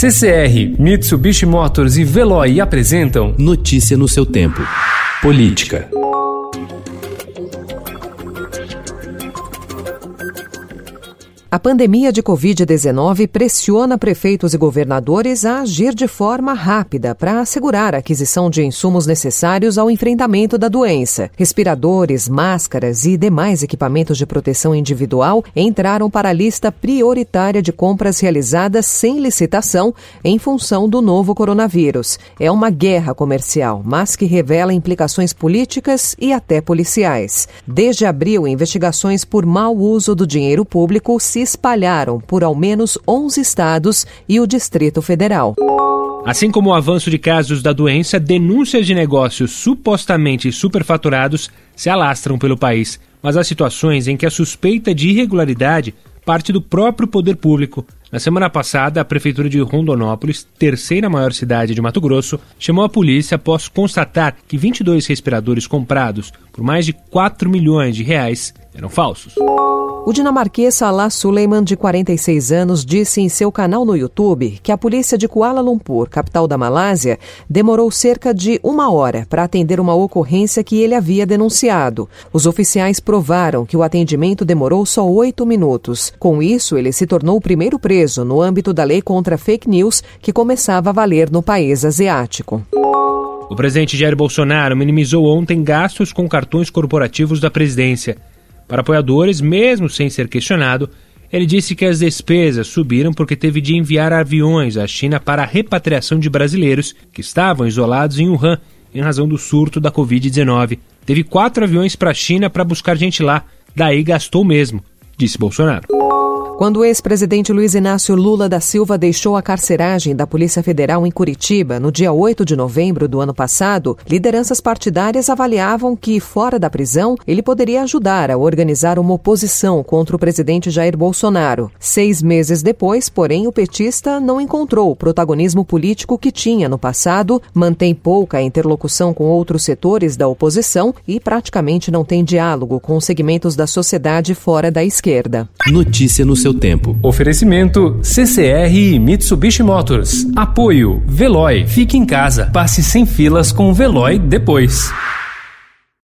CCR, Mitsubishi Motors e Veloy apresentam Notícia no seu tempo. Política. A pandemia de Covid-19 pressiona prefeitos e governadores a agir de forma rápida para assegurar a aquisição de insumos necessários ao enfrentamento da doença. Respiradores, máscaras e demais equipamentos de proteção individual entraram para a lista prioritária de compras realizadas sem licitação em função do novo coronavírus. É uma guerra comercial, mas que revela implicações políticas e até policiais. Desde abril, investigações por mau uso do dinheiro público se se espalharam por ao menos 11 estados e o Distrito Federal. Assim como o avanço de casos da doença, denúncias de negócios supostamente superfaturados se alastram pelo país. Mas há situações em que a suspeita de irregularidade parte do próprio poder público. Na semana passada, a Prefeitura de Rondonópolis, terceira maior cidade de Mato Grosso, chamou a polícia após constatar que 22 respiradores comprados por mais de 4 milhões de reais eram falsos. O dinamarquês Salah Suleiman, de 46 anos, disse em seu canal no YouTube que a polícia de Kuala Lumpur, capital da Malásia, demorou cerca de uma hora para atender uma ocorrência que ele havia denunciado. Os oficiais provaram que o atendimento demorou só oito minutos. Com isso, ele se tornou o primeiro preso no âmbito da lei contra fake news que começava a valer no país asiático. O presidente Jair Bolsonaro minimizou ontem gastos com cartões corporativos da presidência. Para apoiadores, mesmo sem ser questionado, ele disse que as despesas subiram porque teve de enviar aviões à China para a repatriação de brasileiros que estavam isolados em Wuhan em razão do surto da Covid-19. Teve quatro aviões para a China para buscar gente lá, daí gastou mesmo, disse Bolsonaro. Quando o ex-presidente Luiz Inácio Lula da Silva deixou a carceragem da Polícia Federal em Curitiba no dia 8 de novembro do ano passado, lideranças partidárias avaliavam que, fora da prisão, ele poderia ajudar a organizar uma oposição contra o presidente Jair Bolsonaro. Seis meses depois, porém, o petista não encontrou o protagonismo político que tinha no passado, mantém pouca interlocução com outros setores da oposição e praticamente não tem diálogo com segmentos da sociedade fora da esquerda. Notícia no seu seu tempo. Oferecimento CCR e Mitsubishi Motors. Apoio Veloy. Fique em casa. Passe sem filas com o Veloy depois.